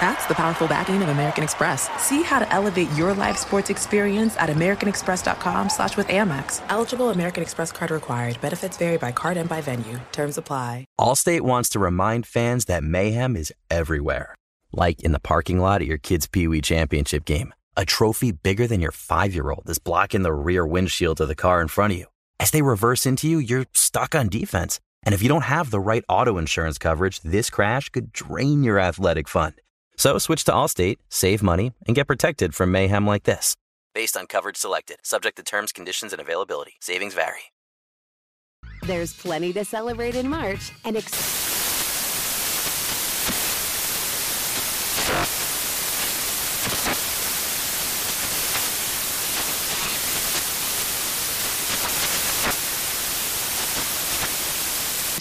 That's the powerful backing of American Express. See how to elevate your live sports experience at americanexpress.com slash with Amex. Eligible American Express card required. Benefits vary by card and by venue. Terms apply. Allstate wants to remind fans that mayhem is everywhere. Like in the parking lot at your kid's Pee Wee Championship game. A trophy bigger than your five-year-old is blocking the rear windshield of the car in front of you. As they reverse into you, you're stuck on defense. And if you don't have the right auto insurance coverage, this crash could drain your athletic fund. So switch to Allstate, save money, and get protected from mayhem like this. Based on coverage selected, subject to terms, conditions, and availability. Savings vary. There's plenty to celebrate in March and. Ex-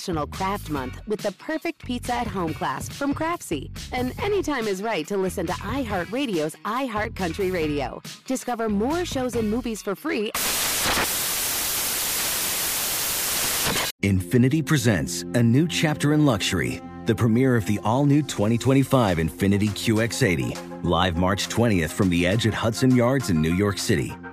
National Craft Month with the perfect pizza at home class from Craftsy. And anytime is right to listen to iHeartRadio's iHeartCountry Radio. Discover more shows and movies for free. Infiniti presents a new chapter in luxury, the premiere of the all new 2025 Infiniti QX80, live March 20th from the edge at Hudson Yards in New York City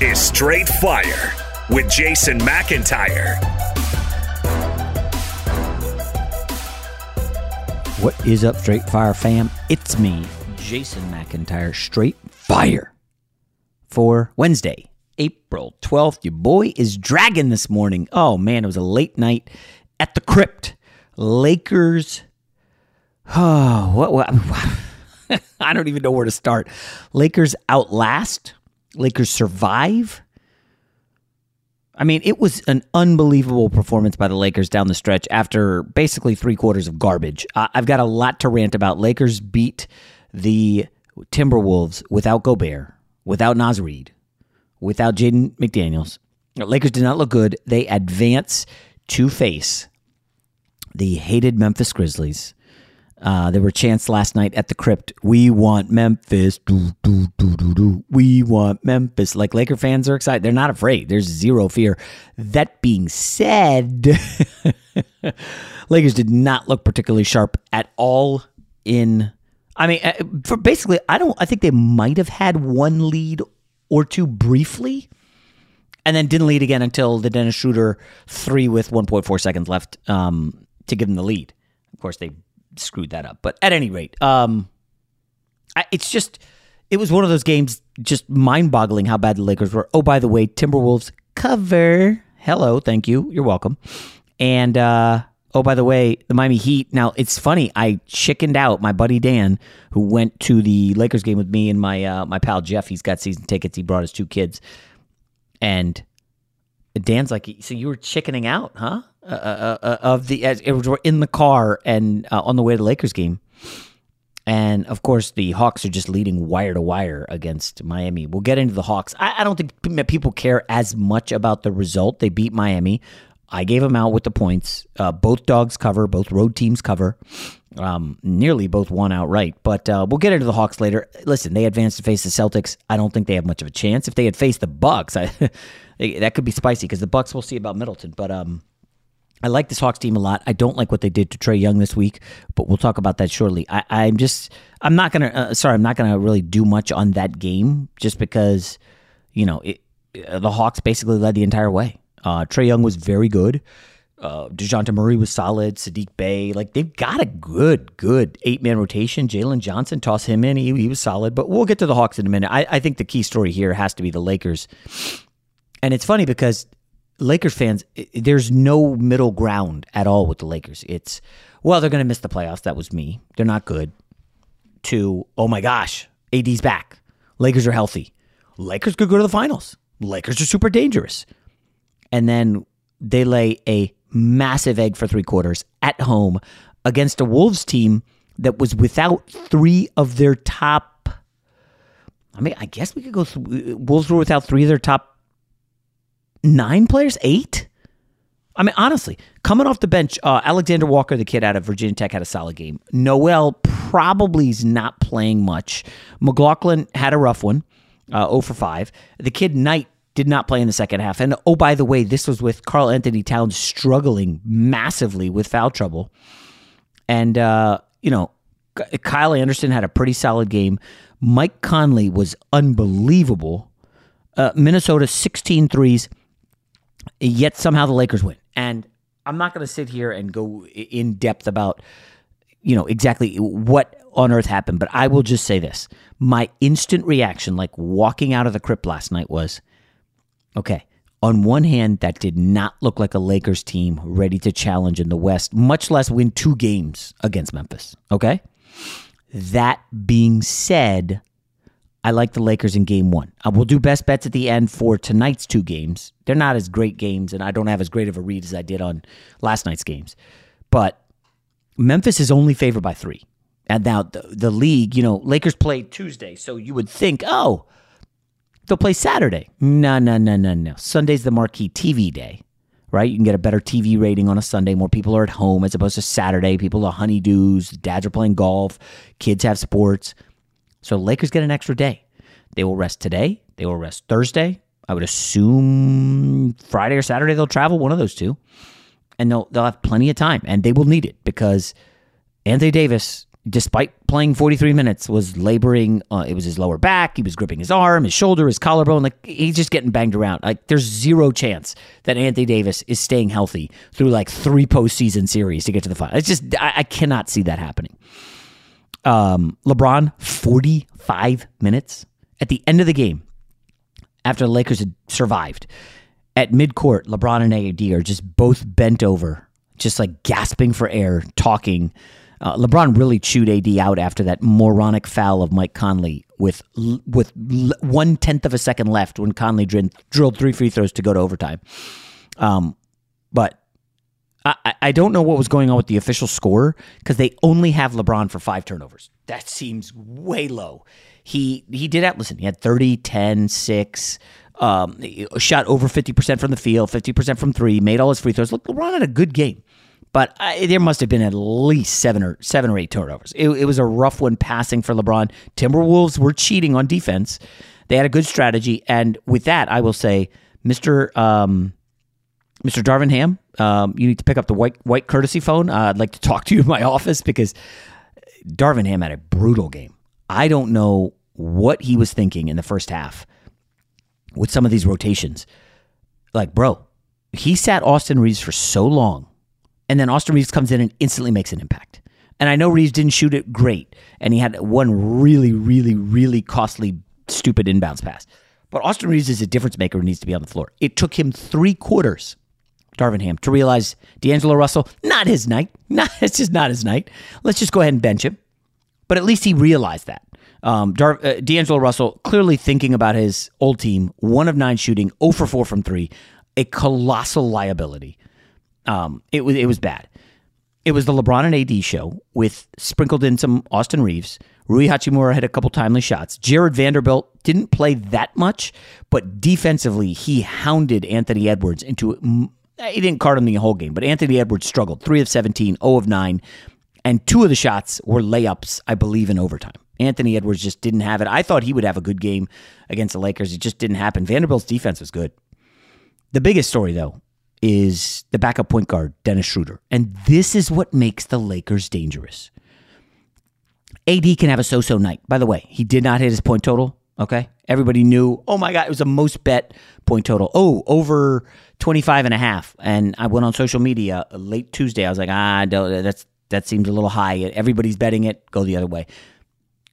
is Straight Fire with Jason McIntyre. What is up, Straight Fire fam? It's me, Jason McIntyre, Straight Fire. For Wednesday, April 12th, your boy is dragging this morning. Oh man, it was a late night at the crypt. Lakers. Oh, what, what I don't even know where to start. Lakers outlast Lakers survive. I mean, it was an unbelievable performance by the Lakers down the stretch after basically three quarters of garbage. I've got a lot to rant about. Lakers beat the Timberwolves without Gobert, without Naz Reid, without Jaden McDaniels. Lakers did not look good. They advance to face the hated Memphis Grizzlies. Uh, there were chants last night at the crypt. We want Memphis. Do, do, do, do, do. We want Memphis. Like Laker fans are excited. They're not afraid. There's zero fear. That being said, Lakers did not look particularly sharp at all in. I mean, uh, for basically, I don't. I think they might have had one lead or two briefly, and then didn't lead again until the Dennis Schroeder three with 1.4 seconds left um, to give them the lead. Of course, they screwed that up. But at any rate, um, I, it's just it was one of those games, just mind boggling how bad the Lakers were. Oh, by the way, Timberwolves cover. Hello, thank you. You're welcome. And uh, oh, by the way, the Miami Heat. Now it's funny. I chickened out. My buddy Dan, who went to the Lakers game with me and my uh, my pal Jeff. He's got season tickets. He brought his two kids, and Dan's like, "So you were chickening out, huh?" Uh, uh, of the as it was in the car and uh, on the way to the Lakers game. And of course, the Hawks are just leading wire to wire against Miami. We'll get into the Hawks. I, I don't think people care as much about the result. They beat Miami. I gave them out with the points. Uh, both dogs cover, both road teams cover. Um, nearly both won outright. But uh, we'll get into the Hawks later. Listen, they advanced to face the Celtics. I don't think they have much of a chance. If they had faced the Bucks, I, that could be spicy because the Bucks. We'll see about Middleton, but um, I like this Hawks team a lot. I don't like what they did to Trae Young this week, but we'll talk about that shortly. I, am just, I'm not gonna, uh, sorry, I'm not gonna really do much on that game just because, you know, it, uh, the Hawks basically led the entire way. Uh, Trae Young was very good. Uh, Dejounte Murray was solid. Saddiq Bey, like they've got a good, good eight man rotation. Jalen Johnson, toss him in. He, he was solid. But we'll get to the Hawks in a minute. I, I think the key story here has to be the Lakers. And it's funny because Lakers fans, there's no middle ground at all with the Lakers. It's, well, they're going to miss the playoffs. That was me. They're not good. To, oh my gosh, AD's back. Lakers are healthy. Lakers could go to the finals. Lakers are super dangerous. And then they lay a massive egg for three quarters at home against a Wolves team that was without three of their top. I mean, I guess we could go. Through, Wolves were without three of their top nine players, eight. I mean, honestly, coming off the bench, uh, Alexander Walker, the kid out of Virginia Tech, had a solid game. Nowell probably is not playing much. McLaughlin had a rough one, uh, 0 for 5. The kid Knight did not play in the second half. And oh, by the way, this was with Karl-Anthony Towns struggling massively with foul trouble. And, uh, you know, Kyle Anderson had a pretty solid game. Mike Conley was unbelievable. Uh, Minnesota 16 threes, yet somehow the Lakers win. And I'm not going to sit here and go in depth about, you know, exactly what on earth happened, but I will just say this. My instant reaction, like walking out of the crypt last night, was okay. On one hand, that did not look like a Lakers team ready to challenge in the West, much less win two games against Memphis. Okay. That being said, I like the Lakers in game one. I will do best bets at the end for tonight's two games. They're not as great games, and I don't have as great of a read as I did on last night's games. But Memphis is only favored by three. And now the, the league, you know, Lakers play Tuesday, so you would think, oh, they'll play Saturday. No, no, no, no, no. Sunday's the marquee TV day, right? You can get a better TV rating on a Sunday. More people are at home as opposed to Saturday. People are honeydews. Dads are playing golf. Kids have sports. So Lakers get an extra day. They will rest today. They will rest Thursday. I would assume Friday or Saturday they'll travel, one of those two. And they'll they'll have plenty of time and they will need it because Anthony Davis, despite playing 43 minutes, was laboring. Uh, it was his lower back. He was gripping his arm, his shoulder, his collarbone. Like he's just getting banged around. Like there's zero chance that Anthony Davis is staying healthy through like three postseason series to get to the final. It's just I, I cannot see that happening. Um, LeBron, 45 minutes at the end of the game, after the Lakers had survived, at midcourt, LeBron and AD are just both bent over, just like gasping for air, talking. Uh, LeBron really chewed AD out after that moronic foul of Mike Conley with with one tenth of a second left when Conley drilled, drilled three free throws to go to overtime. Um, but I, I don't know what was going on with the official score because they only have LeBron for five turnovers. That seems way low. He he did have listen, he had 30, 10, 6, um, shot over 50% from the field, 50% from three, made all his free throws. Look, LeBron had a good game. But I, there must have been at least seven or seven or eight turnovers. It, it was a rough one passing for LeBron. Timberwolves were cheating on defense. They had a good strategy, and with that, I will say, Mister um, Mr. Darvin Ham, um, you need to pick up the white white courtesy phone. Uh, I'd like to talk to you in my office because Darvin Ham had a brutal game. I don't know what he was thinking in the first half with some of these rotations. Like, bro, he sat Austin Reaves for so long, and then Austin Reaves comes in and instantly makes an impact. And I know Reaves didn't shoot it great, and he had one really, really, really costly, stupid inbounds pass. But Austin Reaves is a difference maker who needs to be on the floor. It took him three quarters Darvin Ham to realize D'Angelo Russell, not his night. Not, it's just not his night. Let's just go ahead and bench him. But at least he realized that. Um, Dar- uh, D'Angelo Russell clearly thinking about his old team, one of nine shooting, 0 for 4 from three, a colossal liability. Um, it was it was bad. It was the LeBron and AD show with sprinkled in some Austin Reaves. Rui Hachimura had a couple timely shots. Jarred Vanderbilt didn't play that much, but defensively he hounded Anthony Edwards into Eh, he didn't card him the whole game, but Anthony Edwards struggled. Three of 17, 0 of 9. And two of the shots were layups, I believe, in overtime. Anthony Edwards just didn't have it. I thought he would have a good game against the Lakers. It just didn't happen. Vanderbilt's defense was good. The biggest story, though, is the backup point guard, Dennis Schroeder. And this is what makes the Lakers dangerous. AD can have a so so night. By the way, he did not hit his point total. Okay. Everybody knew, oh my God, it was a most bet point total. Oh, over 25 and a half. And I went on social media late Tuesday. I was like, ah, that's that seems a little high. Everybody's betting it. Go the other way.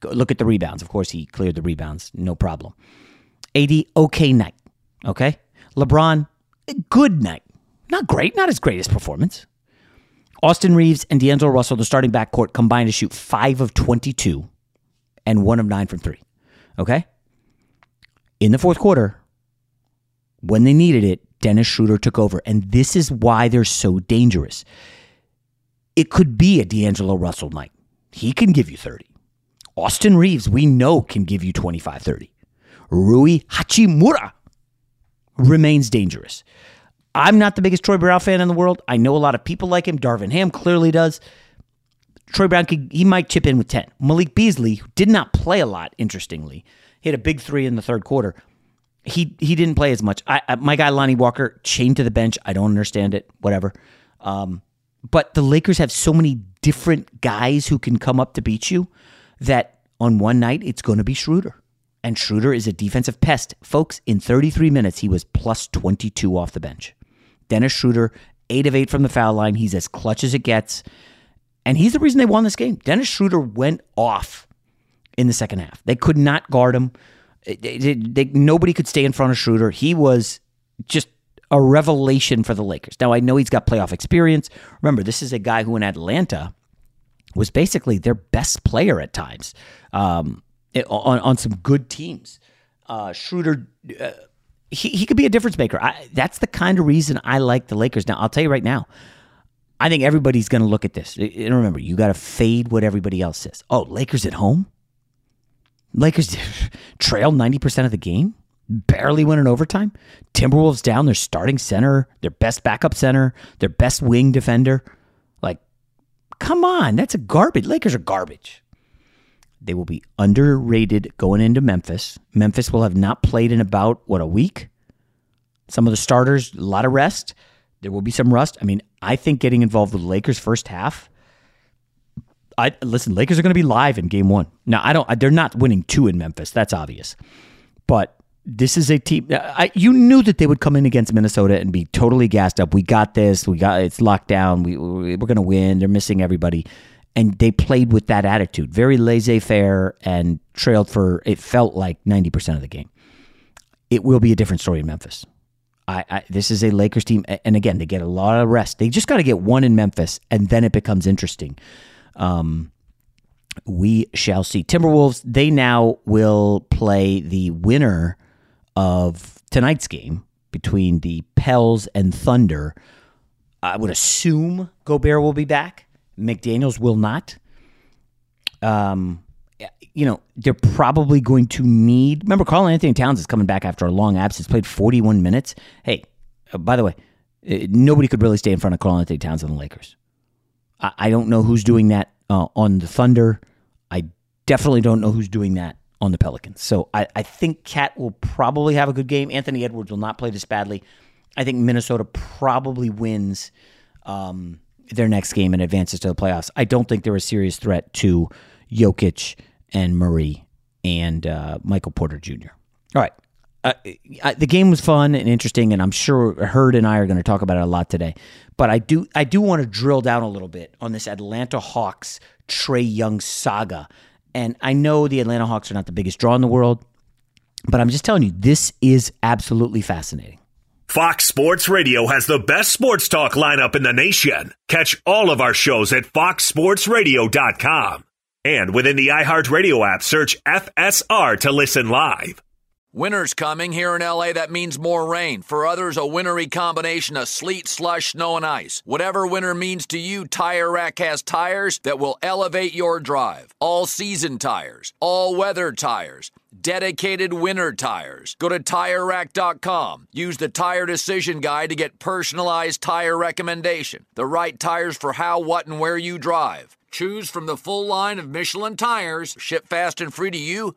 Go, look at the rebounds. Of course, he cleared the rebounds. No problem. AD, okay night. Okay. LeBron, good night. Not great, not his greatest performance. Austin Reaves and D'Angelo Russell, the starting backcourt, combined to shoot 5 of 22 and 1 of 9 from 3. Okay? In the fourth quarter, when they needed it, Dennis Schroeder took over. And this is why they're so dangerous. It could be a D'Angelo Russell night. He can give you 30. Austin Reaves, we know, can give you 25 30. Rui Hachimura remains dangerous. I'm not the biggest Troy Brown fan in the world. I know a lot of people like him. Darvin Ham clearly does. Troy Brown could, he might chip in with 10. Malik Beasley, who did not play a lot, interestingly, hit a big three in the third quarter. He he didn't play as much. I, my guy Lonnie Walker chained to the bench. I don't understand it. Whatever. Um, but the Lakers have so many different guys who can come up to beat you that on one night it's going to be Schroeder. And Schroeder is a defensive pest. Folks, in 33 minutes, he was plus 22 off the bench. Dennis Schroeder, 8 of 8 from the foul line. He's as clutch as it gets. And he's the reason they won this game. Dennis Schroeder went off in the second half. They could not guard him. They, they, they, nobody could stay in front of Schroeder. He was just a revelation for the Lakers. Now, I know he's got playoff experience. Remember, this is a guy who in Atlanta was basically their best player at times um, on, on some good teams. Uh, Schroeder, uh, he, he could be a difference maker. I, that's the kind of reason I like the Lakers. Now, I'll tell you right now, I think everybody's going to look at this. And remember, you got to fade what everybody else says. Oh, Lakers at home? Lakers trail 90% of the game? Barely win in overtime? Timberwolves down their starting center, their best backup center, their best wing defender. Like, come on, that's a garbage. Lakers are garbage. They will be underrated going into Memphis. Memphis will have not played in about, what, a week? Some of the starters, a lot of rest. There will be some rust. I mean, I think getting involved with the Lakers first half. I listen. Lakers are going to be live in Game One. Now, I don't. They're not winning two in Memphis. That's obvious. But this is a team. I, you knew that they would come in against Minnesota and be totally gassed up. We got this. We got it's locked down. We, we we're going to win. They're missing everybody and they played with that attitude, very laissez faire, and trailed for it felt like ninety percent of the game. It will be a different story in Memphis. I, I, this is a Lakers team, and again, they get a lot of rest. They just got to get one in Memphis, and then it becomes interesting. Um, we shall see. Timberwolves. They now will play the winner of tonight's game between the Pels and Thunder. I would assume Gobert will be back. McDaniels will not. Um, you know, they're probably going to need. Remember, Karl-Anthony Towns is coming back after a long absence, played 41 minutes. Hey, uh, by the way, uh, nobody could really stay in front of Karl-Anthony Towns on the Lakers. I, I don't know who's doing that uh, on the Thunder. I definitely don't know who's doing that on the Pelicans. So I, I think KAT will probably have a good game. Anthony Edwards will not play this badly. I think Minnesota probably wins. Um, their next game and advances to the playoffs. I don't think they're a serious threat to Jokic and Murray and uh, Michael Porter Jr. All right. Uh, I, the game was fun and interesting, and I'm sure Hurd and I are going to talk about it a lot today. But I do, I do want to drill down a little bit on this Atlanta Hawks Trae Young saga. And I know the Atlanta Hawks are not the biggest draw in the world, but I'm just telling you, this is absolutely fascinating. Fox Sports Radio has the best sports talk lineup in the nation. Catch all of our shows at foxsportsradio.com. And within the iHeartRadio app, search FSR to listen live. Winter's coming here in LA. That means more rain. For others, a wintry combination of sleet, slush, snow, and ice. Whatever winter means to you, Tire Rack has tires that will elevate your drive. All season tires, all weather tires dedicated winter tires. Go to TireRack.com. Use the Tire Decision Guide to get personalized tire recommendation. The right tires for how, what, and where you drive. Choose from the full line of Michelin tires, ship fast and free to you,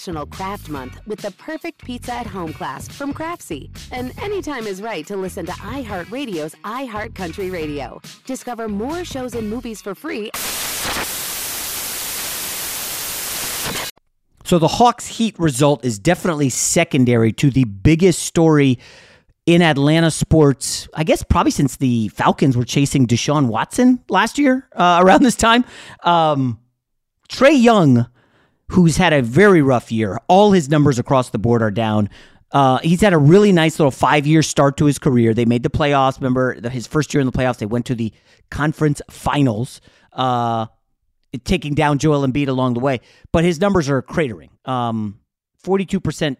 National Craft Month with the perfect pizza at home class from Craftsy. And anytime is right to listen to iHeartRadio's iHeartCountry Radio. Discover more shows and movies for free. So the Hawks Heat result is definitely secondary to the biggest story in Atlanta sports, I guess probably since the Falcons were chasing Deshaun Watson last year uh, around this time. Um, Trae Young who's had a very rough year. All his numbers across the board are down. Uh, he's had a really nice little five year start to his career. They made the playoffs. Remember, his first year in the playoffs, they went to the conference finals, uh, taking down Joel Embiid along the way. But his numbers are cratering. Um, 42%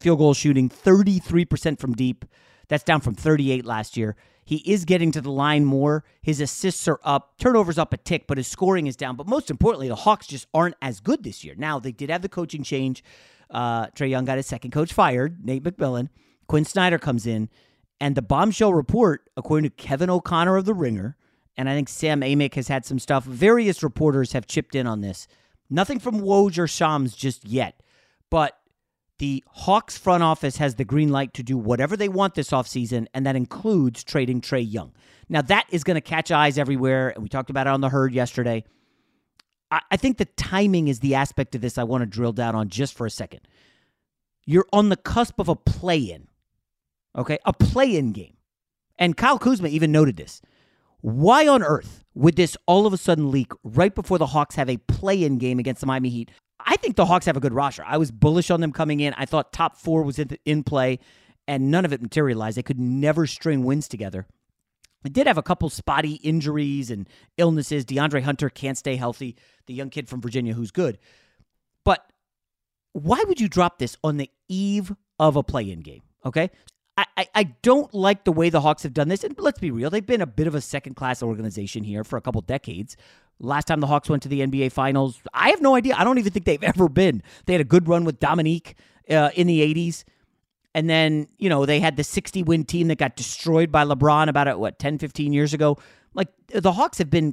field goal shooting, 33% from deep. That's down from 38 last year. He is getting to the line more. His assists are up, turnovers up a tick, but his scoring is down. But most importantly, the Hawks just aren't as good this year. Now, they did have the coaching change. Uh, Trae Young got his second coach fired, Nate McMillan. Quin Snyder comes in. And the bombshell report, according to Kevin O'Connor of The Ringer, and I think Sam Amick has had some stuff, various reporters have chipped in on this. Nothing from Woj or Shams just yet. But the Hawks front office has the green light to do whatever they want this offseason, and that includes trading Trae Young. Now, that is going to catch eyes everywhere, and we talked about it on the herd yesterday. I, I think the timing is the aspect of this I want to drill down on just for a second. You're on the cusp of a play in, okay? A play in game. And Kyle Kuzma even noted this. Why on earth would this all of a sudden leak right before the Hawks have a play in game against the Miami Heat I think the Hawks have a good roster. I was bullish on them coming in. I thought top four was in, in play, and none of it materialized. They could never string wins together. They did have a couple spotty injuries and illnesses. DeAndre Hunter can't stay healthy, the young kid from Virginia who's good. But why would you drop this on the eve of a play in game? Okay. I, I, I don't like the way the Hawks have done this. And let's be real, they've been a bit of a second class organization here for a couple decades. Last time the Hawks went to the NBA Finals, I have no idea. I don't even think they've ever been. They had a good run with Dominique uh, in the 80s. And then, you know, they had the 60 win team that got destroyed by LeBron about, what, 10, 15 years ago. Like, the Hawks have been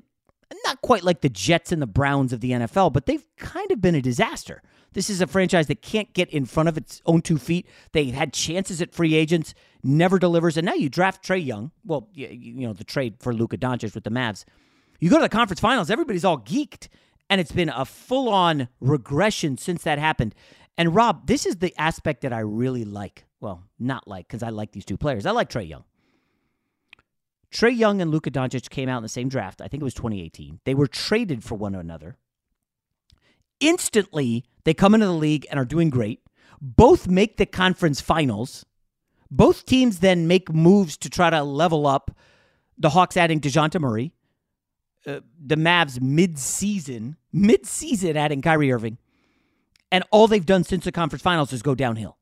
not quite like the Jets and the Browns of the NFL, but they've kind of been a disaster. This is a franchise that can't get in front of its own two feet. They had chances at free agents, never delivers. And now you draft Trae Young. Well, you, you know, the trade for Luka Doncic with the Mavs. You go to the conference finals, everybody's all geeked. And it's been a full on regression since that happened. And Rob, this is the aspect that I really like. Well, not like, because I like these two players. I like Trae Young. Trae Young and Luka Doncic came out in the same draft. I think it was 2018. They were traded for one another. Instantly, they come into the league and are doing great. Both make the conference finals. Both teams then make moves to try to level up. The Hawks adding DeJounte Murray. Uh, the Mavs mid-season, mid-season adding Kyrie Irving. And all they've done since the conference finals is go downhill.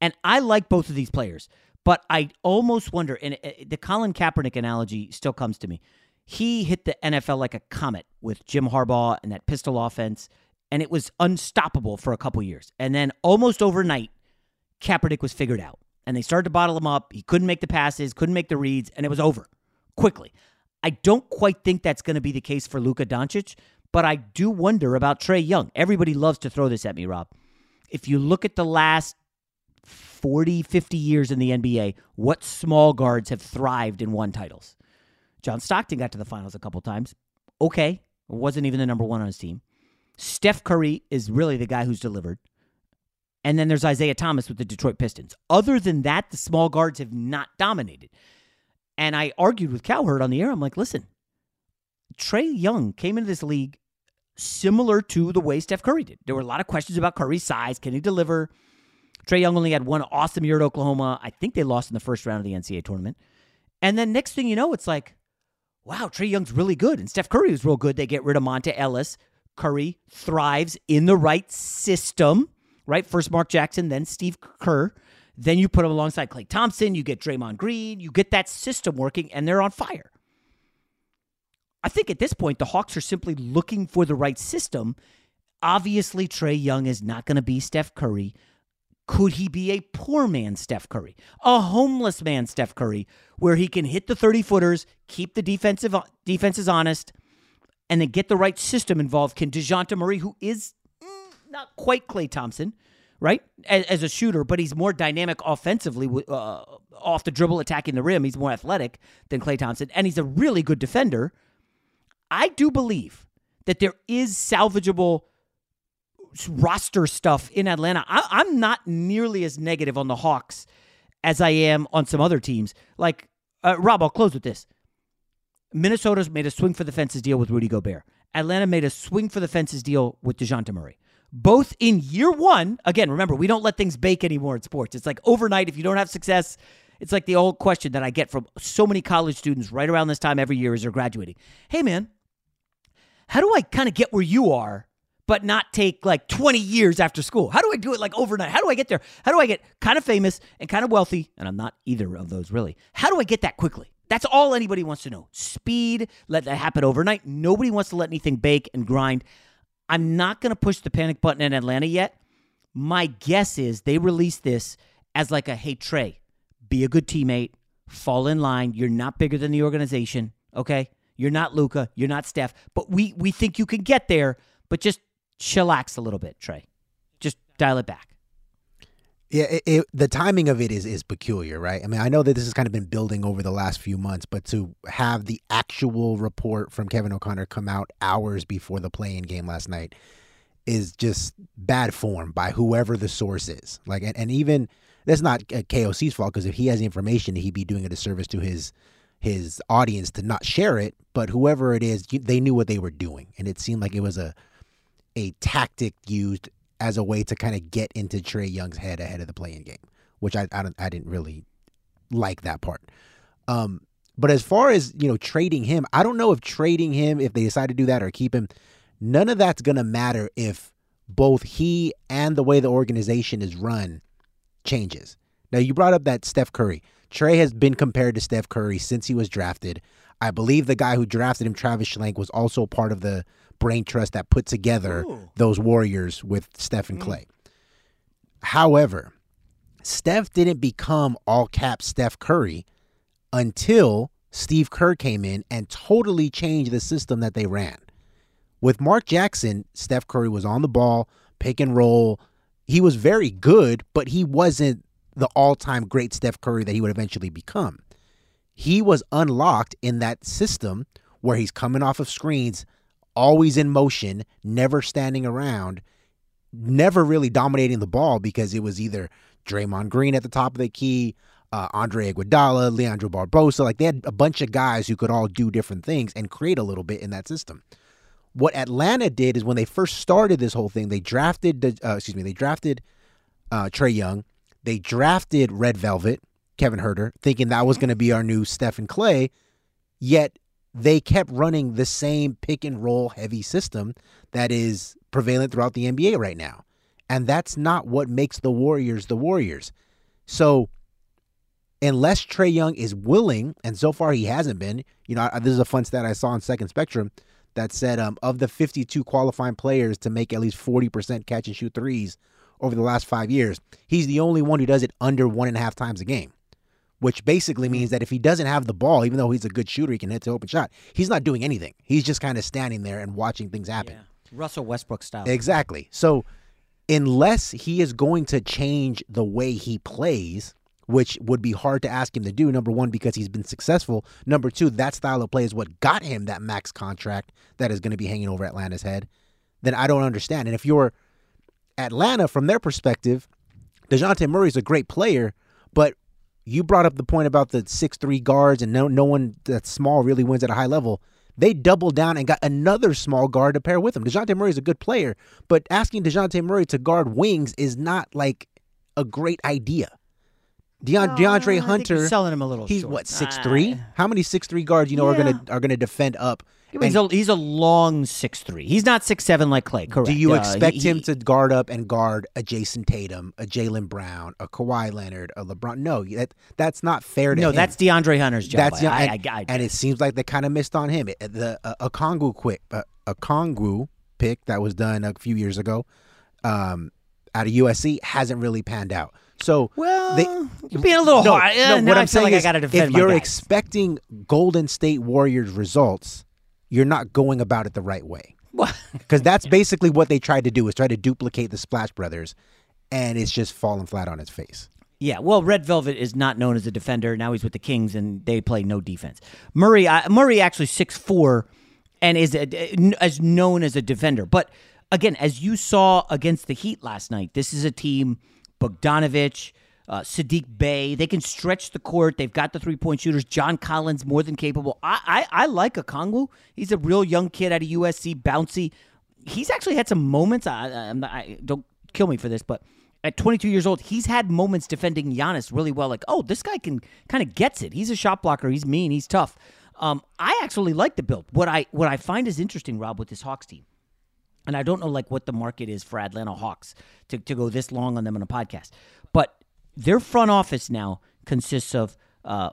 And I like both of these players. But I almost wonder, and uh, the Colin Kaepernick analogy still comes to me. He hit the NFL like a comet with Jim Harbaugh and that pistol offense, and it was unstoppable for a couple years. And then almost overnight, Kaepernick was figured out, and they started to bottle him up. He couldn't make the passes, couldn't make the reads, and it was over quickly. I don't quite think that's going to be the case for Luka Doncic, but I do wonder about Trae Young. Everybody loves to throw this at me, Rob. If you look at the last 40, 50 years in the NBA, what small guards have thrived and won titles? John Stockton got to the finals a couple times. Okay, wasn't even the number one on his team. Steph Curry is really the guy who's delivered. And then there's Isiah Thomas with the Detroit Pistons. Other than that, the small guards have not dominated. And I argued with Cowherd on the air. I'm like, listen, Trae Young came into this league similar to the way Steph Curry did. There were a lot of questions about Curry's size. Can he deliver? Trae Young only had one awesome year at Oklahoma. I think they lost in the first round of the NCAA tournament. And then next thing you know, it's like, wow, Trae Young's really good. And Steph Curry was real good. They get rid of Monta Ellis. Curry thrives in the right system, right? First Mark Jackson, then Steve Kerr. Then you put him alongside Klay Thompson. You get Draymond Green. You get that system working, and they're on fire. I think at this point, the Hawks are simply looking for the right system. Obviously, Trae Young is not going to be Steph Curry. Could he be a poor man Steph Curry, a homeless man Steph Curry, where he can hit the 30 footers, keep the defensive defenses honest, and then get the right system involved? Can DeJounte Murray, who is mm, not quite Klay Thompson, right, as, as, a shooter, but he's more dynamic offensively uh, off the dribble, attacking the rim. He's more athletic than Klay Thompson, and he's a really good defender. I do believe that there is salvageable roster stuff in Atlanta. I, am not nearly as negative on the Hawks as I am on some other teams. Like, uh, Rob, I'll close with this. Minnesota's made a swing for the fences deal with Rudy Gobert. Atlanta made a swing for the fences deal with DeJounte Murray. Both in year one, again, remember, we don't let things bake anymore in sports. It's like overnight, if you don't have success, it's like the old question that I get from so many college students right around this time every year as they're graduating. Hey, man, how do I kind of get where you are, but not take like 20 years after school? How do I do it like overnight? How do I get there? How do I get kind of famous and kind of wealthy? And I'm not either of those really. How do I get that quickly? That's all anybody wants to know. Speed, let that happen overnight. Nobody wants to let anything bake and grind. I'm not going to push the panic button in Atlanta yet. My guess is they release this as like a hey, Trae, be a good teammate, fall in line. You're not bigger than the organization, okay? You're not Luka, You're not Steph. But we we think you can get there. But just chillax a little bit, Trae. Just dial it back. Yeah, it, it, the timing of it is is peculiar, right? I mean, I know that this has kind of been building over the last few months, but to have the actual report from Kevin O'Connor come out hours before the play-in game last night is just bad form by whoever the source is. Like, and, and even that's not uh, KOC's fault because if he has the information, he'd be doing a disservice to his his audience to not share it, but whoever it is, they knew what they were doing, and it seemed like it was a a tactic used as a way to kind of get into Trae Young's head ahead of the play-in game, which I I, don't, I didn't really like that part. Um, but as far as you know, trading him, I don't know if trading him, if they decide to do that or keep him, none of that's gonna matter if both he and the way the organization is run changes. Now you brought up that Steph Curry. Trae has been compared to Steph Curry since he was drafted. I believe the guy who drafted him, Travis Schlenk, was also part of the brain trust that put together Ooh. those Warriors with Steph and mm. However, Steph didn't become all cap Steph Curry until Steve Kerr came in and totally changed the system that they ran. With Mark Jackson, Steph Curry was on the ball, pick and roll. He was very good, but he wasn't the all time great Steph Curry that he would eventually become. He was unlocked in that system where he's coming off of screens, always in motion, never standing around, never really dominating the ball because it was either Draymond Green at the top of the key, uh, Andre Iguodala, Leandro Barbosa. Like they had a bunch of guys who could all do different things and create a little bit in that system. What Atlanta did is when they first started this whole thing, they drafted, uh, excuse me, they drafted uh, Trae Young. They drafted Red Velvet, Kevin Huerter, thinking that was going to be our new Stephen Klay. Yet they kept running the same pick and roll heavy system that is prevalent throughout the NBA right now. And that's not what makes the Warriors the Warriors. So unless Trae Young is willing, and so far he hasn't been. You know, this is a fun stat I saw on Second Spectrum that said um, of the 52 qualifying players to make at least 40% catch and shoot threes over the last five years, he's the only one who does it under one and a half times a game. Which basically means mm-hmm. that if he doesn't have the ball, even though he's a good shooter, he can hit the open shot. He's not doing anything. He's just kind of standing there and watching things happen. Yeah. Russell Westbrook style. Exactly. So, unless he is going to change the way he plays, which would be hard to ask him to do. Number one, because he's been successful. Number two, that style of play is what got him that max contract that is going to be hanging over Atlanta's head. Then I don't understand. And if you're Atlanta, from their perspective, DeJounte Murray is a great player, but you brought up the point about the six three guards and no no one that's small really wins at a high level. They doubled down and got another small guard to pair with him. DeJounte Murray is a good player, but asking DeJounte Murray to guard wings is not like a great idea. Deon, DeAndre Hunter selling him a little. He's short. what six three? Uh, How many six three guards you know are gonna are gonna defend up? He's a, he's a long six three. He's not six seven like Klay. Correct. do you Uh, expect he- him to guard up and guard a Jayson Tatum, a Jaylen Brown, a Kawhi Leonard, a LeBron? No, that that's not fair to No, him. that's DeAndre Hunter's job. That's I, I, I, and, I, I, and it seems like they kind of missed on him. It- The uh, Okongwu quick uh, Okongwu pick that was done a few years ago, um, out of USC hasn't really panned out. So well, they, you're being a little no, hard. No, what I'm saying like I gotta defend if you're guys. expecting Golden State Warriors results, you're not going about it the right way. Because that's basically what they tried to do is try to duplicate the Splash Brothers, and it's just falling flat on its face. Yeah, well, Red Velvet is not known as a defender. Now he's with the Kings, and they play no defense. Murray, uh, Murray actually six four, and is a, as known as a defender. But again, as you saw against the Heat last night, this is a team. Bogdanovich, uh, Saddiq Bey, they can stretch the court. They've got the three point shooters. John Collins more than capable. I I, I like Okongwu. He's a real young kid out of USC, bouncy. He's actually had some moments. I, I'm not, I don't kill me for this, but at 22 years old, he's had moments defending Giannis really well. Like, oh, this guy can kind of gets it. He's a shot blocker. He's mean. He's tough. Um, I actually like the build. What I what I find is interesting, Rob, with this Hawks team, and I don't know like what the market is for Atlanta Hawks to, to go this long on them on a podcast, but their front office now consists of uh,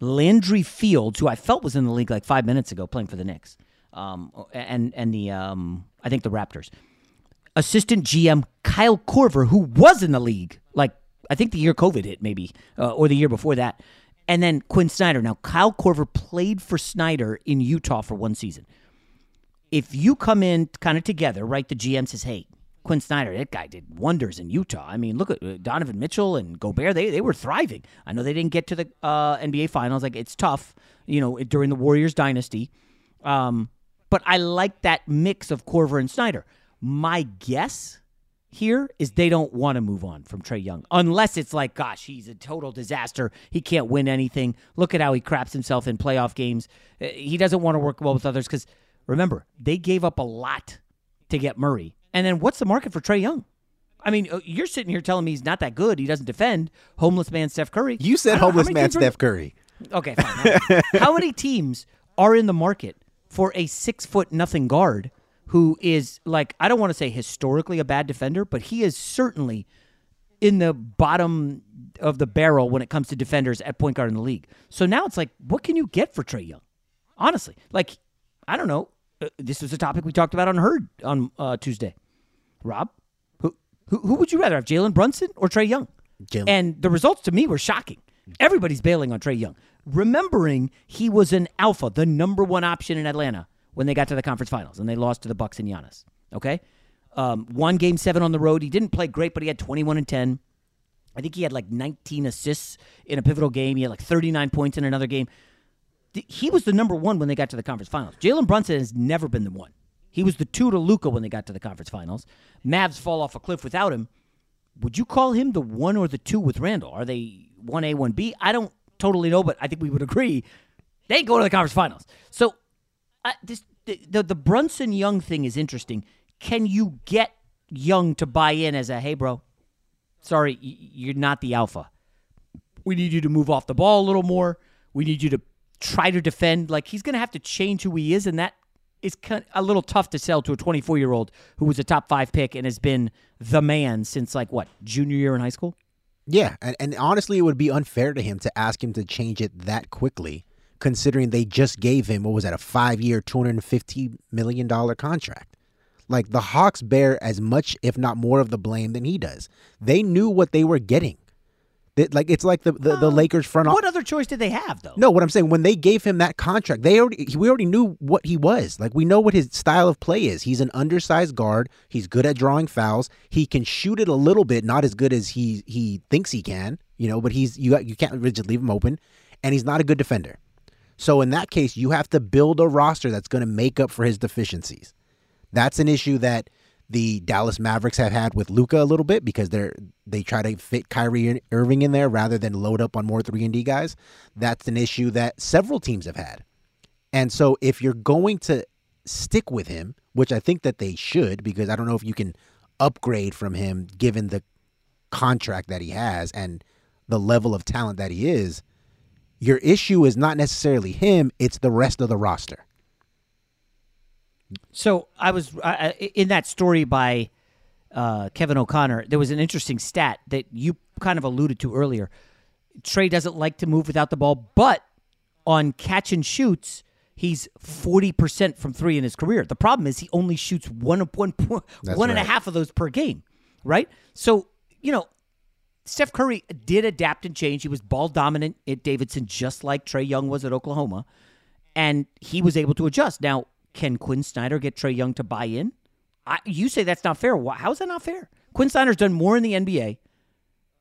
Landry Fields, who I felt was in the league like five minutes ago, playing for the Knicks, um, and and the um, I think the Raptors assistant GM Kyle Korver, who was in the league, like I think the year COVID hit, maybe, uh, or the year before that. And then Quin Snyder. Now, Kyle Korver played for Snyder in Utah for one season. If you come in kind of together, right, the GM says, hey, Quin Snyder, that guy did wonders in Utah. I mean, look at uh, Donovan Mitchell and Gobert. They, they were thriving. I know they didn't get to the uh, NBA Finals. Like, it's tough, you know, during the Warriors dynasty. Um, but I like that mix of Korver and Snyder. My guess here is they don't want to move on from Trae Young unless it's like, gosh, he's a total disaster. He can't win anything. Look at how he craps himself in playoff games. Uh, He doesn't want to work well with others because remember, they gave up a lot to get Murray. And then what's the market for Trae Young? I mean, uh, you're sitting here telling me he's not that good. He doesn't defend. Homeless man Steph Curry. You said I don't know, how homeless man Steph Curry. Okay, fine. How many teams are in the market for a six foot nothing guard who is like I don't want to say historically a bad defender, but he is certainly in the bottom of the barrel when it comes to defenders at point guard in the league. So now it's like, what can you get for Trae Young? Honestly, like I don't know. Uh, This was a topic we talked about on Herd on uh, Tuesday. Rob, who, who who would you rather have, Jalen Brunson or Trae Young? Jalen. And the results to me were shocking. Everybody's bailing on Trae Young, remembering he was an alpha, the number one option in Atlanta when they got to the conference finals and they lost to the Bucks and Giannis. Okay, um, one game seven on the road. He didn't play great, but he had twenty one and ten. I think he had like 19 assists in a pivotal game. He had like 39 points in another game. He was the number one when they got to the conference finals. Jalen Brunson has never been the one. He was the two to Luka when they got to the conference finals. Mavs fall off a cliff without him. Would you call him the one or the two with Randall? Are they one A, one B? I don't totally know, but I think we would agree they go to the conference finals. So this the, the the Brunson Young thing is interesting. Can you get Young to buy in as a hey, bro? Sorry, you're not the alpha. We need you to move off the ball a little more. We need you to try to defend. Like he's going to have to change who he is, and that is a little tough to sell to a 24 year old who was a top five pick and has been the man since like what junior year in high school. Yeah, and, and honestly, it would be unfair to him to ask him to change it that quickly, considering they just gave him what was that a hundred and fifty million dollar contract. Like the Hawks bear as much, if not more, of the blame than he does. They knew what they were getting. Like it's like the the, the Lakers front office. What other choice did they have, though? No, what I'm saying when they gave him that contract, they already we already knew what he was. Like we know what his style of play is. He's an undersized guard. He's good at drawing fouls. He can shoot it a little bit, not as good as he he thinks he can, you know. But he's you you can't just leave him open, and he's not a good defender. So in that case, you have to build a roster that's going to make up for his deficiencies. That's an issue that the Dallas Mavericks have had with Luka a little bit because they're they try to fit Kyrie Irving in there rather than load up on more three and D guys. That's an issue that several teams have had. And so if you're going to stick with him, which I think that they should, because I don't know if you can upgrade from him given the contract that he has and the level of talent that he is, your issue is not necessarily him, it's the rest of the roster. So I was uh, in that story by uh, Kevin O'Connor. There was an interesting stat that you kind of alluded to earlier. Trae doesn't like to move without the ball, but on catch and shoots, he's forty percent from three in his career. The problem is he only shoots one one one one and a half of those per game, right? So you know. Steph Curry did adapt and change. He was ball dominant at Davidson, just like Trae Young was at Oklahoma, and he was able to adjust. Now, can Quin Snyder get Trae Young to buy in? I, you say that's not fair. How is that not fair? Quin Snyder's done more in the NBA.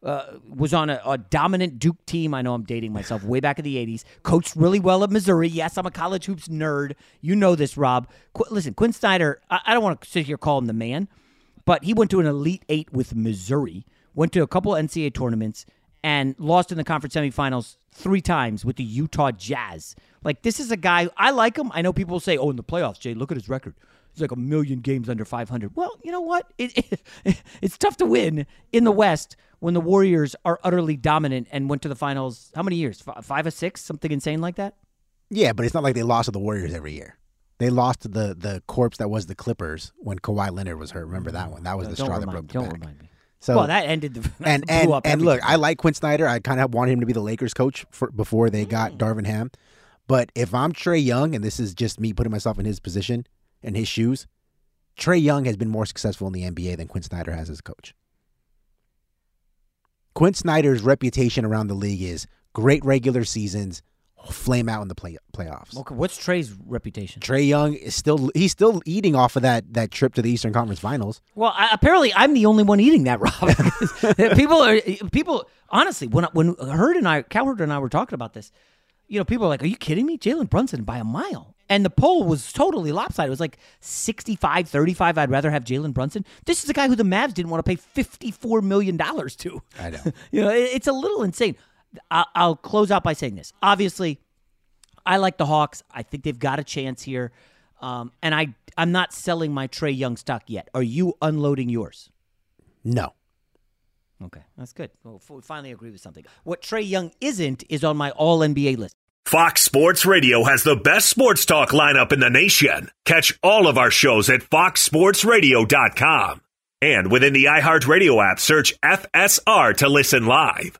Uh, was on a, a, dominant Duke team. I know I'm dating myself way back in the 80s. Coached really well at Missouri. Yes, I'm a college hoops nerd. You know this, Rob. Qu- listen, Quin Snyder, I, I don't want to sit here call him the man, but he went to an Elite Eight with Missouri, went to a couple NCAA tournaments, and lost in the conference semifinals three times with the Utah Jazz. Like this is a guy I like him. I know people say, "Oh, in the playoffs, Jay, look at his record. He's like a million games under 500." Well, you know what? It, it, it's tough to win in the West when the Warriors are utterly dominant and went to the finals. How many years? F- five or six? Something insane like that. Yeah, but it's not like they lost to the Warriors every year. They lost to the the corpse that was the Clippers when Kawhi Leonard was hurt. Remember that one? That was the straw remind, that broke the don't back. Remind me. So well, that ended the and and and look. I like Quin Snyder. I kind of wanted him to be the Lakers coach for, before they got mm. Darvin Ham. But if I'm Trae Young, and this is just me putting myself in his position and his shoes, Trae Young has been more successful in the NBA than Quin Snyder has as a coach. Quin Snyder's reputation around the league is great regular seasons, flame out in the play, playoffs. Okay, what's Trae's reputation? Trae Young is still he's still eating off of that that trip to the Eastern Conference Finals. Well, I, apparently I'm the only one eating that, Rob. people are people. Honestly, when when Hurd and I, Cowherd and I were talking about this, you know, people are like, "Are you kidding me?" Jalen Brunson by a mile, and the poll was totally lopsided. It was like 65-35. I'd rather have Jalen Brunson. This is a guy who the Mavs didn't want to pay fifty-four million dollars to. I know. you know, it, it's a little insane. I, I'll close out by saying this. Obviously, I like the Hawks. I think they've got a chance here. Um, and I, I'm not selling my Trae Young stock yet. Are you unloading yours? No. Okay, that's good. Well, we finally agree with something. What Trae Young isn't is on my All NBA list. Fox Sports Radio has the best sports talk lineup in the nation. Catch all of our shows at foxsportsradio.com. And within the iHeartRadio app, search FSR to listen live.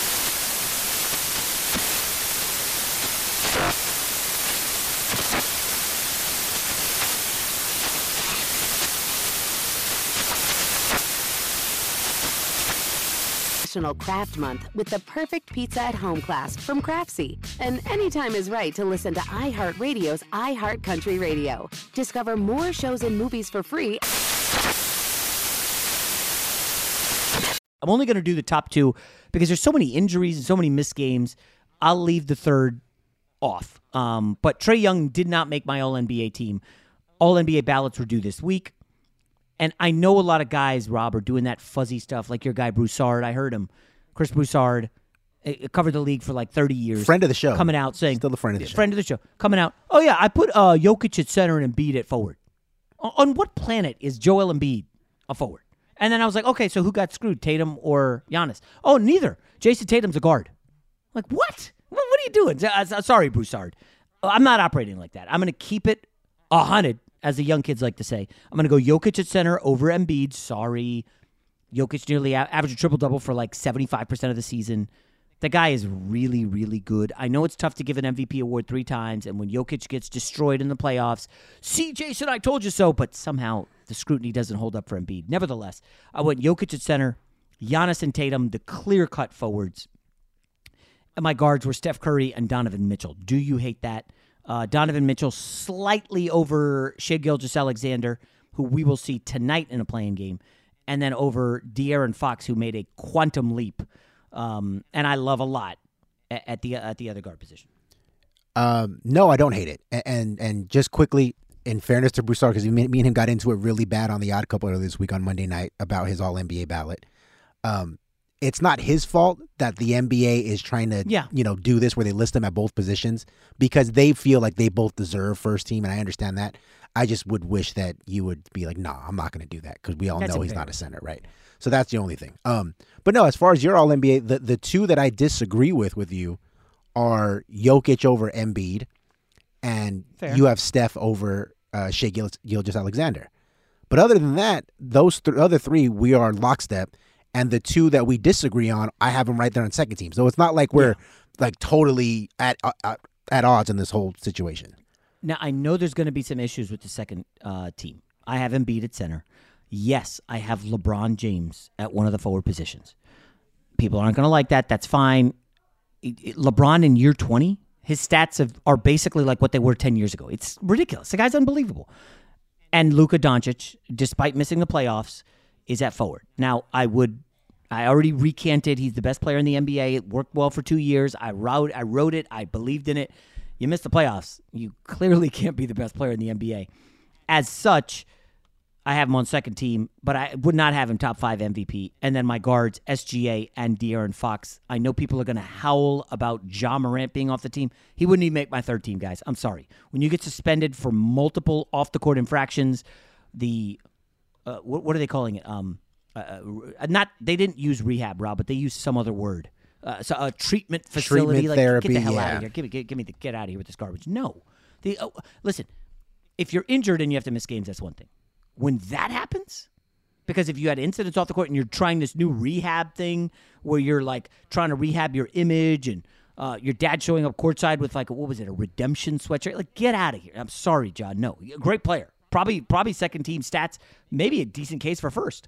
National Craft Month with the perfect pizza at home class from Craftsy. And anytime is right to listen to iHeartRadio's iHeartCountry Radio. Discover more shows and movies for free. I'm only going to do the top two because there's so many injuries and so many missed games. I'll leave the third off. Um, but Trae Young did not make my All NBA team. All NBA ballots were due this week. And I know a lot of guys, Rob, are doing that fuzzy stuff, like your guy Broussard. I heard him, Chris Broussard, eh, covered the league for like 30 years. Friend of the show. Coming out saying. Still a friend of the show. Friend of the show. Coming out. Oh, yeah, I put uh, Jokic at center and Embiid at forward. On what planet is Joel Embiid a forward? And then I was like, okay, so who got screwed, Tatum or Giannis? Oh, neither. Jayson Tatum's a guard. Like, what? What, are you doing? Uh, Sorry, Broussard. I'm not operating like that. I'm going to keep it 100, as the young kids like to say. I'm going to go Jokic at center over Embiid. Sorry. Jokic nearly averaged a triple double for like 75% of the season. The guy is really, really good. I know it's tough to give an MVP award three times, and when Jokic gets destroyed in the playoffs, see, Jason, I told you so, but somehow the scrutiny doesn't hold up for Embiid. Nevertheless, I went Jokic at center, Giannis and Tatum, the clear cut forwards. And my guards were Steph Curry and Donovan Mitchell. Do you hate that? Uh, Donovan Mitchell slightly over Shai Gilgeous-Alexander, who we will see tonight in a play-in game, and then over De'Aaron Fox, who made a quantum leap, um, and I love a lot at, at the at the other guard position. Um, no, I don't hate it. A- And and just quickly, in fairness to Broussard, because me and him got into it really bad on the Odd Couple earlier this week on Monday night about his All NBA ballot. Um, it's not his fault that the NBA is trying to, Yeah. you know, do this where they list them at both positions because they feel like they both deserve first team, and I understand that. I just would wish that you would be like, nah, I'm not going to do that because we all That's know he's not a center, right? So that's the only thing. Um, but no, as far as your All NBA, the the two that I disagree with with you are Jokic over Embiid, and Fair. you have Steph over uh, Shai Gil- Gilgeous-Alexander. But other than that, those th- other three we are lockstep, and the two that we disagree on, I have them right there on second team. So it's not like we're like totally at uh, at, at odds in this whole situation. Now I know there's going to be some issues with the second uh, team. I have Embiid at center. Yes, I have LeBron James at one of the forward positions. People aren't going to like that. That's fine. LeBron in year 20, his stats have, are basically like what they were 10 years ago. It's ridiculous. The guy's unbelievable. And Luka Doncic, despite missing the playoffs, is at forward. Now, I would I already recanted he's the best player in the NBA. It worked well for 2 years. I wrote I wrote it. I believed in it. You missed the playoffs. You clearly can't be the best player in the NBA. As such, I have him on second team, but I would not have him top five MVP. And then my guards, SGA and De'Aaron Fox. I know people are going to howl about Ja Morant being off the team. He wouldn't even make my third team, guys. I'm sorry. When you get suspended for multiple off the court infractions, the uh, what, what are they calling it? Um, uh, uh, not they didn't use rehab, Rob, but they used some other word. Uh, so a treatment facility, Treatment like therapy, get the hell out of here. Give me, give, give me the get out of here with this garbage. No, the oh, listen if you're injured and you have to miss games, that's one thing. When that happens, because if you had incidents off the court and you're trying this new rehab thing where you're like trying to rehab your image and uh, your dad showing up courtside with like what was it a redemption sweatshirt like get out of here i'm sorry john no great player probably probably second team stats maybe a decent case for first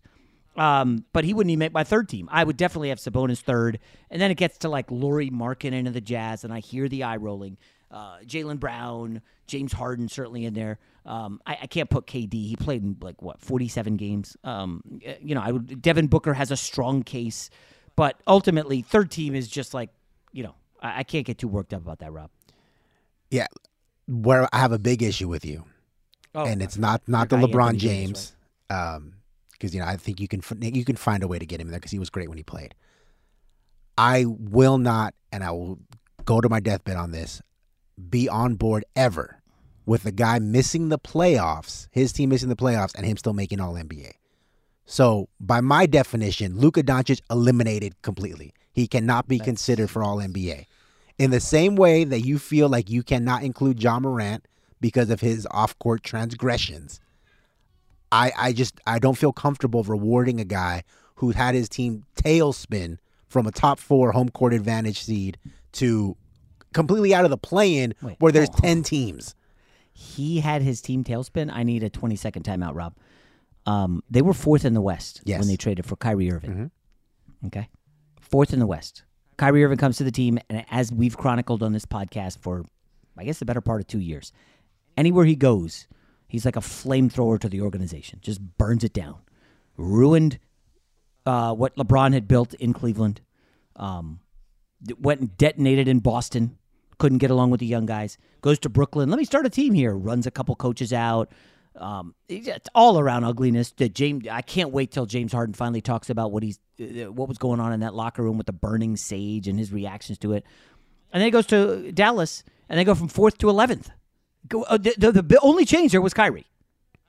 um, but he wouldn't even make my third team. I would definitely have Sabonis third, and then it gets to like Lauri Markkanen of the Jazz, and I hear the eye rolling. Uh, Jaylen Brown, James Harden certainly in there. Um, I, I, can't put KD. He played in like what forty-seven games. Um, you know, I would. Devin Booker has a strong case, but ultimately, third team is just like you know. I, I can't get too worked up about that, Rob. Yeah, where I have a big issue with you, oh, and it's not not the LeBron James, because um, you know I think you can you can find a way to get him there because he was great when he played. I will not, and I will go to my deathbed on this, be on board ever with a guy missing the playoffs, his team missing the playoffs, and him still making All NBA. So, by my definition, Luka Doncic eliminated completely. He cannot be That's... considered for All NBA. In the same way that you feel like you cannot include Ja Morant because of his off-court transgressions, I, I just I don't feel comfortable rewarding a guy who had his team tailspin from a top four home court advantage seed to completely out of the play-in Wait, where there's oh. ten teams he had his team tailspin, I need a 20 second timeout, Rob. Um, they were fourth in the West yes. when they traded for Kyrie Irving. Mm-hmm. Okay. Fourth in the West. Kyrie Irving comes to the team, and as we've chronicled on this podcast for, I guess, the better part of two years, anywhere he goes, he's like a flamethrower to the organization, just burns it down. Ruined uh, what LeBron had built in Cleveland. Um, went and detonated in Boston couldn't get along with the young guys. Goes to Brooklyn. Let me start a team here. Runs a couple coaches out. Um, it's all around ugliness. That James, I can't wait till James Harden finally talks about what he's, uh, what was going on in that locker room with the burning sage and his reactions to it. And then he goes to Dallas, and they go from fourth to eleventh. Uh, the, the, the, only change there was Kyrie.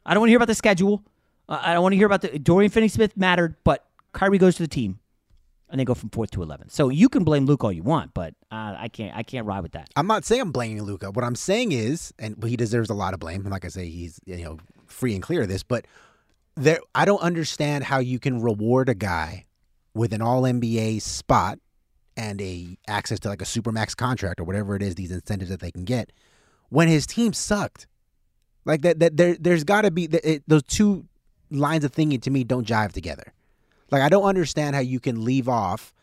I don't want to hear about the schedule. Uh, I don't want to hear about the Dorian Finney-Smith mattered, but Kyrie goes to the team and they go from fourth to 11. So you can blame Luke all you want, but uh, I can't. I can't ride with that. I'm not saying I'm blaming Luka. What I'm saying is, and he deserves a lot of blame. Like I say, he's you know free and clear of this. But there, I don't understand how you can reward a guy with an All NBA spot and a access to like a supermax contract or whatever it is, these incentives that they can get, when his team sucked. Like that, that there, there's got to be it, those two lines of thinking to me don't jive together. Like I don't understand how you can leave off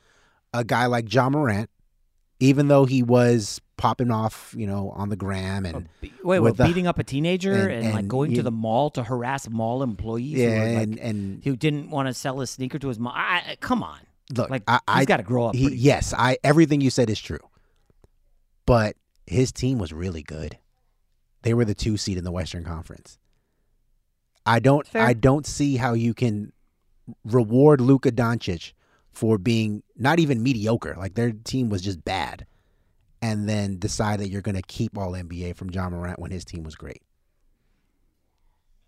a guy like Ja Morant, even though he was popping off, you know, on the gram and oh, wait, wait, the, beating up a teenager and, and, and like going you, to the mall to harass mall employees. Yeah, who and, like, and who didn't want to sell a sneaker to his mom. I, come on, look, like I, he's got to grow up. He, yes, I everything you said is true, but his team was really good. They were the two seed in the Western Conference. I don't, Fair. I don't see how you can reward Luka Doncic for being not even mediocre. Like their team was just bad. And then decide that you're going to keep all NBA from Ja Morant when his team was great.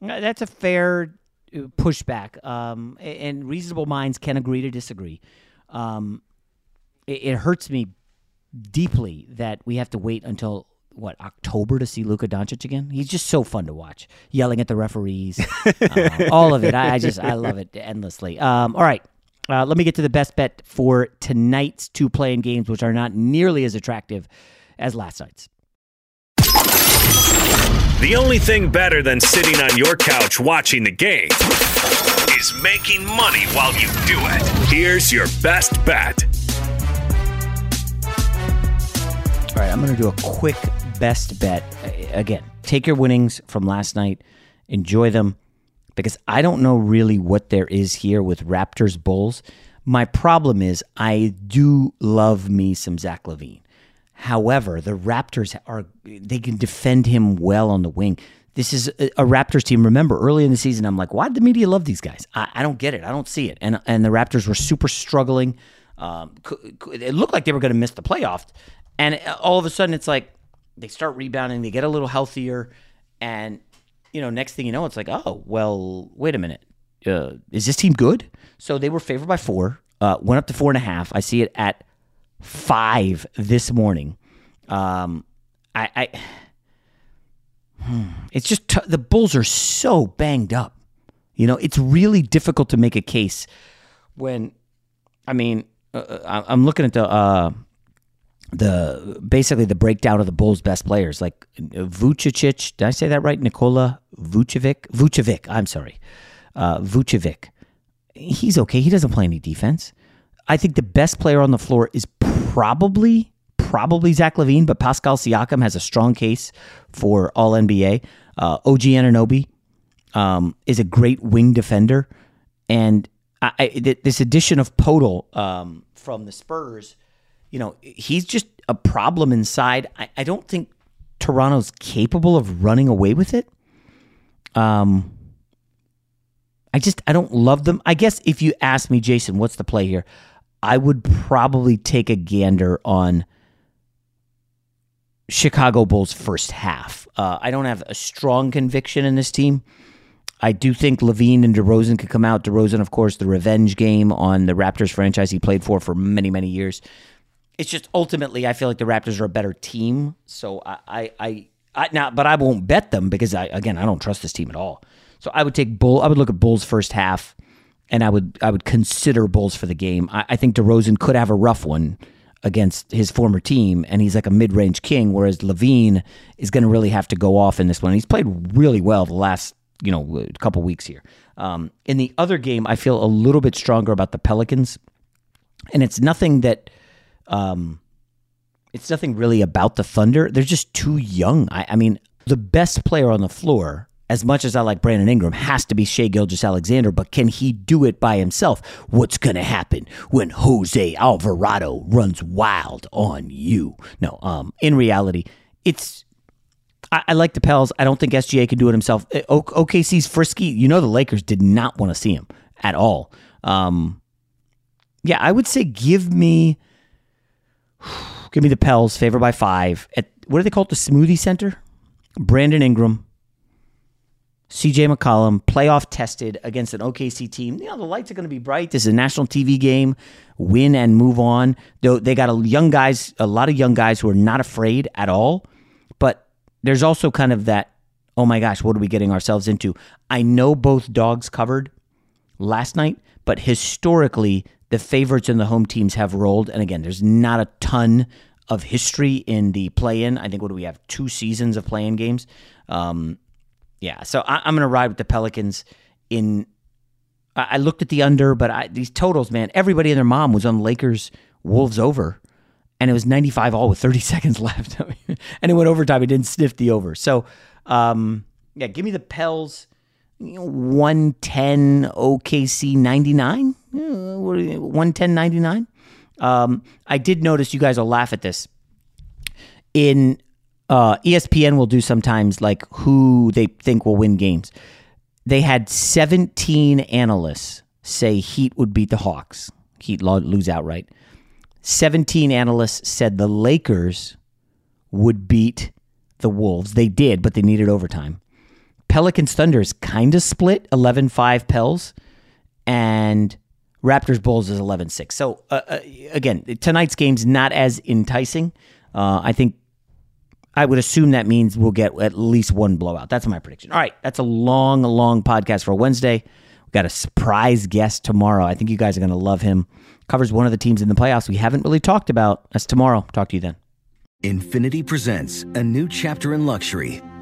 That's a fair uh, pushback. Um, and reasonable minds can agree to disagree. Um, it, it hurts me deeply that we have to wait until what October to see Luka Doncic again. He's just so fun to watch, yelling at the referees, uh, all of it. I, I, just I love it endlessly. Um, all right, uh, let me get to the best bet for tonight's two play-in games, which are not nearly as attractive as last night's. The only thing better than sitting on your couch watching the game is making money while you do it. Here's your best bet. I'm going to do a quick best bet. Again, take your winnings from last night, enjoy them, because I don't know really what there is here with Raptors Bulls. My problem is I do love me some Zach LaVine. However, the Raptors are they can defend him well on the wing. This is a, Raptors team. Remember, early in the season, I'm like, why did the media love these guys? I, I don't get it. I don't see it. And and the Raptors were super struggling. Um, it looked like they were going to miss the playoffs, and all of a sudden, it's like they start rebounding, they get a little healthier, and you know, next thing you know, it's like, oh, well, wait a minute, uh, is this team good? So they were favored by four, uh, went up to four and a half. I see it at five this morning. Um, I, I Hmm. It's just t- the Bulls are so banged up. You know, it's really difficult to make a case when, I mean, uh, uh I'm looking at the uh, the basically the breakdown of the Bulls' best players, like Vucevic. Did I say that right? Nikola Vucevic. Vucevic. I'm sorry, uh, Vucevic. He's okay. He doesn't play any defense. I think the best player on the floor is probably probably Zach LaVine, but Pascal Siakam has a strong case for All NBA. Uh, OG Anunoby um, is a great wing defender, and I, I, this addition of Poeltl um, from the Spurs, you know, he's just a problem inside. I, I don't think Toronto's capable of running away with it. Um, I just I don't love them. I guess if you ask me, Jason, what's the play here? I would probably take a gander on Chicago Bulls first half. Uh, I don't have a strong conviction in this team. I do think LaVine and DeRozan could come out. DeRozan, of course, the revenge game on the Raptors franchise he played for for many, many years. It's just ultimately, I feel like the Raptors are a better team. So I, I, I, I now, but I won't bet them because I, again, I don't trust this team at all. So I would take Bull. I would look at Bulls first half, and I would, I would consider Bulls for the game. I, I think DeRozan could have a rough one against his former team, and he's like a mid range king, whereas LaVine is going to really have to go off in this one. He's played really well the last you know couple weeks here. Um, in the other game, I feel a little bit stronger about the Pelicans, and it's nothing that. Um, it's nothing really about the Thunder. They're just too young. I, I mean, the best player on the floor as much as I like Brandon Ingram, has to be Shai Gilgeous-Alexander, but can he do it by himself? What's going to happen when Jose Alvarado runs wild on you? No, um, in reality, it's. I, like the Pels. I don't think SGA can do it himself. Uh, o- OKC's frisky. You know, the Lakers did not want to see him at all. Um, yeah, I would say give me. Give me the Pels, favored by five. At what do they call it? The Smoothie Center. Brandon Ingram, CJ McCollum, playoff tested against an OKC team. You know, the lights are going to be bright. This is a national TV game. Win and move on. Though they got a young guys, a lot of young guys who are not afraid at all. But there's also kind of that, oh my gosh, what are we getting ourselves into? I know both dogs covered last night, but historically, the favorites and the home teams have rolled. And again, there's not a ton of history in the play in. I think what do we have? Two seasons of play in games. Um, yeah, so I, am going to ride with the Pelicans. In I, I looked at the under, but I, these totals, man, everybody and their mom was on Lakers Wolves over, and it was 95 all with 30 seconds left, and it went overtime. It didn't sniff the over. So, um, yeah, give me the Pels. You know, 110 OKC 99, 110 99. Um, I did notice you guys will laugh at this. In uh, ESPN will do sometimes like who they think will win games. They had 17 analysts say Heat would beat the Hawks. Heat lose outright. 17 analysts said the Lakers would beat the Wolves. They did, but they needed overtime. Pelicans Thunder is kind of split 11 5 Pels, and Raptors Bulls is 11 6. So, uh, uh, again, tonight's game's not as enticing. Uh, I think I would assume that means we'll get at least one blowout. That's my prediction. All right, that's a long, long podcast for Wednesday. We've got a surprise guest tomorrow. I think you guys are going to love him. Covers one of the teams in the playoffs we haven't really talked about. That's tomorrow. Talk to you then. Infiniti presents a new chapter in luxury,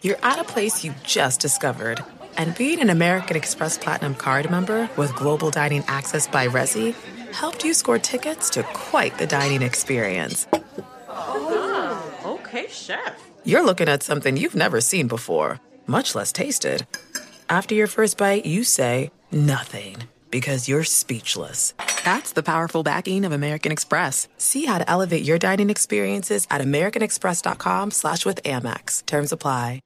You're at a place you just discovered. And being an American Express Platinum card member with global dining access by Resy helped you score tickets to quite the dining experience. Oh, okay, chef. You're looking at something you've never seen before, much less tasted. After your first bite, you say nothing because you're speechless. That's the powerful backing of American Express. See how to elevate your dining experiences at americanexpress.com slash with Amex. Terms apply.